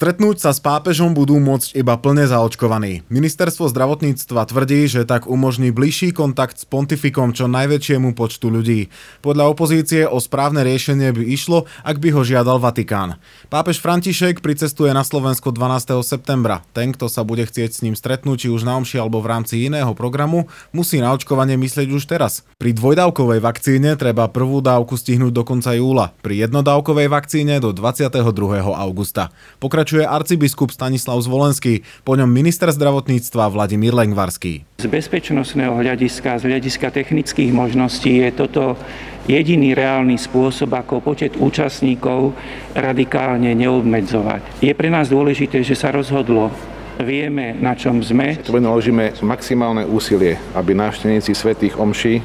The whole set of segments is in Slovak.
Stretnúť sa s pápežom budú môcť iba plne zaočkovaní. Ministerstvo zdravotníctva tvrdí, že tak umožní bližší kontakt s pontifikom čo najväčšiemu počtu ľudí. Podľa opozície o správne riešenie by išlo, ak by ho žiadal Vatikán. Pápež František pricestuje na Slovensko 12. septembra. Ten, kto sa bude chcieť s ním stretnúť, či už na omši alebo v rámci iného programu, musí na očkovanie myslieť už teraz. Pri dvojdávkovej vakcíne treba prvú dávku stihnúť do konca júla, pri jednodávkovej vakcíne do 22. augusta. Pokračuje pokračuje arcibiskup Stanislav Zvolenský, po ňom minister zdravotníctva Vladimír Lengvarský. Z bezpečnostného hľadiska, z hľadiska technických možností je toto jediný reálny spôsob, ako počet účastníkov radikálne neobmedzovať. Je pre nás dôležité, že sa rozhodlo vieme, na čom sme. Naložíme maximálne úsilie, aby návštevníci svätých omší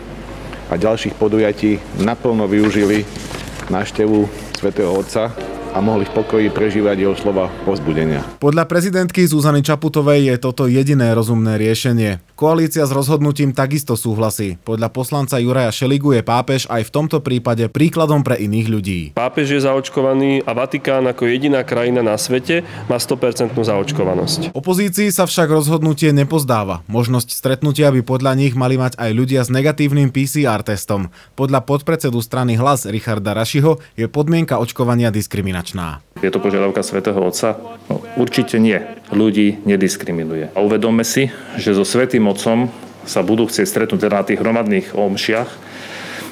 a ďalších podujatí naplno využili návštevu svätého Otca a mohli v pokoji prežívať jeho slova povzbudenia. Podľa prezidentky Zuzany Čaputovej je toto jediné rozumné riešenie. Koalícia s rozhodnutím takisto súhlasí. Podľa poslanca Juraja Šeligu je pápež aj v tomto prípade príkladom pre iných ľudí. Pápež je zaočkovaný a Vatikán ako jediná krajina na svete má 100% zaočkovanosť. Opozícii sa však rozhodnutie nepozdáva. Možnosť stretnutia by podľa nich mali mať aj ľudia s negatívnym PCR testom. Podľa podpredsedu strany Hlas Richarda Rašiho je podmienka očkovania diskriminačná. Je to požiadavka svätého Otca? No, určite nie. Ľudí nediskriminuje. A uvedome si, že so Svetým Otcom sa budú chcieť stretnúť teda na tých hromadných omšiach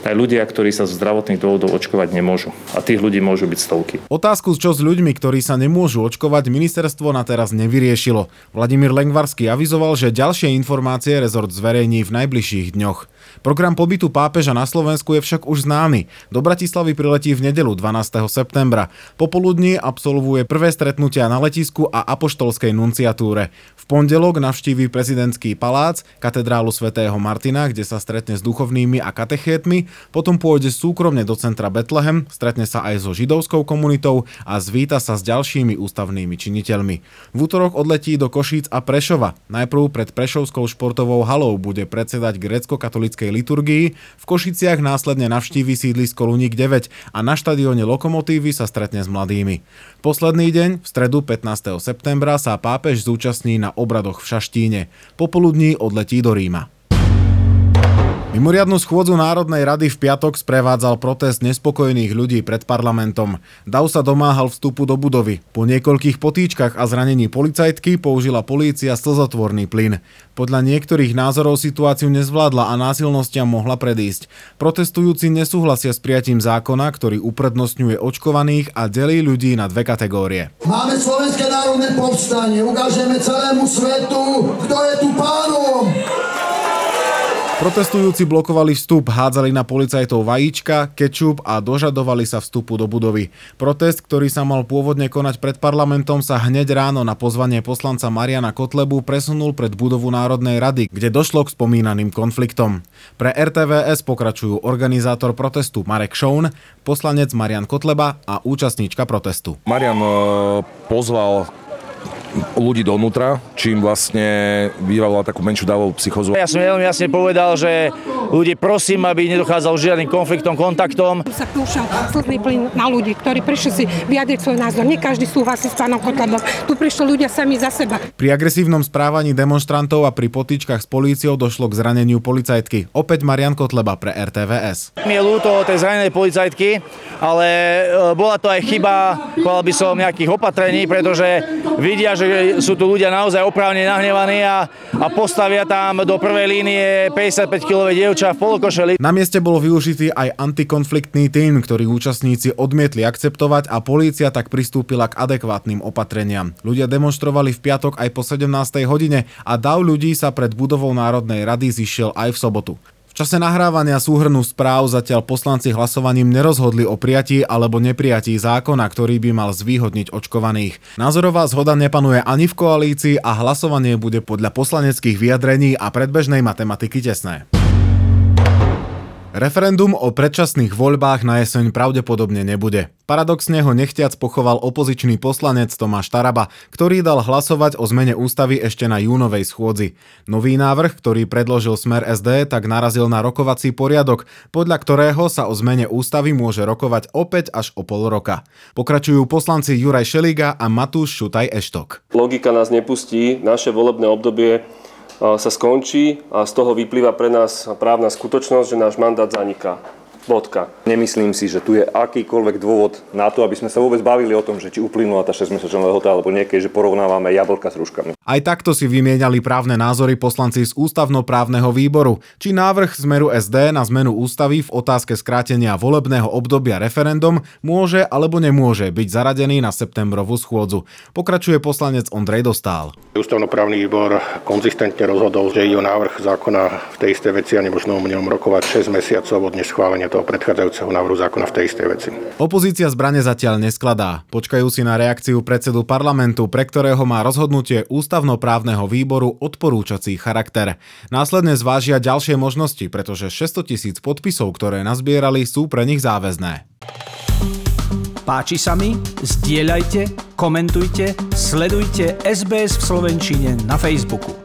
aj ľudia, ktorí sa zo zdravotných dôvodov očkovať nemôžu. A tých ľudí môžu byť stovky. Otázku, čo s ľuďmi, ktorí sa nemôžu očkovať, ministerstvo na teraz nevyriešilo. Vladimír Lengvarský avizoval, že ďalšie informácie rezort zverejní v najbližších dňoch. Program pobytu pápeža na Slovensku je však už známy. Do Bratislavy priletí v nedelu 12. septembra. Popoludní absolvuje prvé stretnutia na letisku a apoštolskej nunciatúre. V pondelok navštíví prezidentský palác, katedrálu svätého Martina, kde sa stretne s duchovnými a katechétmi, potom pôjde súkromne do centra Betlehem, stretne sa aj so židovskou komunitou a zvíta sa s ďalšími ústavnými činiteľmi. V útorok odletí do Košíc a Prešova. Najprv pred Prešovskou športovou halou bude predsedať grécko-katolíckej liturgii, v Košiciach následne navštíví sídlisko Luník 9 a na štadióne Lokomotívy sa stretne s mladými. Posledný deň, v stredu 15. septembra, sa pápež zúčastní na obradoch v Šaštíne. Popoludní odletí do Ríma. Mimoriadnu schôdzu Národnej rady v piatok sprevádzal protest nespokojných ľudí pred parlamentom. Dav sa domáhal vstupu do budovy. Po niekoľkých potýčkach a zranení policajtky použila polícia slzotvorný plyn. Podľa niektorých názorov situáciu nezvládla a násilnostiam mohla predísť. Protestujúci nesúhlasia s prijatím zákona, ktorý uprednostňuje očkovaných a delí ľudí na dve kategórie. Máme Slovenské národné povstanie, ukážeme celému svetu, kto je tu pánom. Protestujúci blokovali vstup, hádzali na policajtov vajíčka, kečup a dožadovali sa vstupu do budovy. Protest, ktorý sa mal pôvodne konať pred parlamentom, sa hneď ráno na pozvanie poslanca Mariana Kotlebu presunul pred budovu Národnej rady, kde došlo k spomínaným konfliktom. Pre RTVS pokračujú organizátor protestu Marek Šoun, poslanec Marian Kotleba a účastníčka protestu. Marian eh, pozval ľudí donútra, čím vlastne vyvolala takú menšiu dávovú psychozu. Ja som veľmi jasne povedal, že ľudí prosím, aby nedochádzalo žiadnym konfliktom, kontaktom. Sa púšal slzný plyn na ľudí, ktorí prišli si vyjadriť svoj názor. Nie každý súhlasí s pánom Kotlebom. Tu prišli ľudia sami za seba. Pri agresívnom správaní demonstrantov a pri potýčkach s políciou došlo k zraneniu policajtky. Opäť Marian Kotleba pre RTVS. Mi je ľúto tej zranenej policajtky, ale e, bola to aj chyba, povedal by som, nejakých opatrení, pretože vidia, že sú tu ľudia naozaj oprávne nahnevaní a, a postavia tam do prvej línie 55-kilové dievča v polokošeli. Na mieste bol využitý aj antikonfliktný tým, ktorý účastníci odmietli akceptovať a polícia tak pristúpila k adekvátnym opatreniam. Ľudia demonstrovali v piatok aj po 17. hodine a dav ľudí sa pred budovou Národnej rady zišiel aj v sobotu. Čase nahrávania súhrnu správ zatiaľ poslanci hlasovaním nerozhodli o prijatí alebo neprijatí zákona, ktorý by mal zvýhodniť očkovaných. Názorová zhoda nepanuje ani v koalícii a hlasovanie bude podľa poslaneckých vyjadrení a predbežnej matematiky tesné. Referendum o predčasných voľbách na jeseň pravdepodobne nebude. Paradoxne ho nechtiac pochoval opozičný poslanec Tomáš Taraba, ktorý dal hlasovať o zmene ústavy ešte na júnovej schôdzi. Nový návrh, ktorý predložil Smer SD, tak narazil na rokovací poriadok, podľa ktorého sa o zmene ústavy môže rokovať opäť až o pol roka. Pokračujú poslanci Juraj Šeliga a Matúš Šutaj Eštok. Logika nás nepustí, naše volebné obdobie sa skončí a z toho vyplýva pre nás právna skutočnosť, že náš mandát zaniká. Bodka. Nemyslím si, že tu je akýkoľvek dôvod na to, aby sme sa vôbec bavili o tom, že či uplynula tá 6-mesačná lehota alebo niekedy, že porovnávame jablka s ruškami. Aj takto si vymieniali právne názory poslanci z ústavnoprávneho výboru, či návrh Smeru SD na zmenu ústavy v otázke skrátenia volebného obdobia referendum môže alebo nemôže byť zaradený na septembrovú schôdzu. Pokračuje poslanec Ondrej Dostál. Ústavnoprávny výbor konzistentne rozhodol, že ide o návrh zákona v tej istej veci a nemožno o ňom rokovať 6 mesiacov od neschválenia toho predchádzajúceho návrhu zákona v tej istej veci. Opozícia zbrane zatiaľ neskladá. Počkajú si na reakciu predsedu parlamentu, pre ktorého má rozhodnutie ústavnoprávneho výboru odporúčací charakter. Následne zvážia ďalšie možnosti, pretože 600 tisíc podpisov, ktoré nazbierali, sú pre nich záväzné. Páči sa mi? Zdieľajte, komentujte, sledujte SBS v Slovenčine na Facebooku.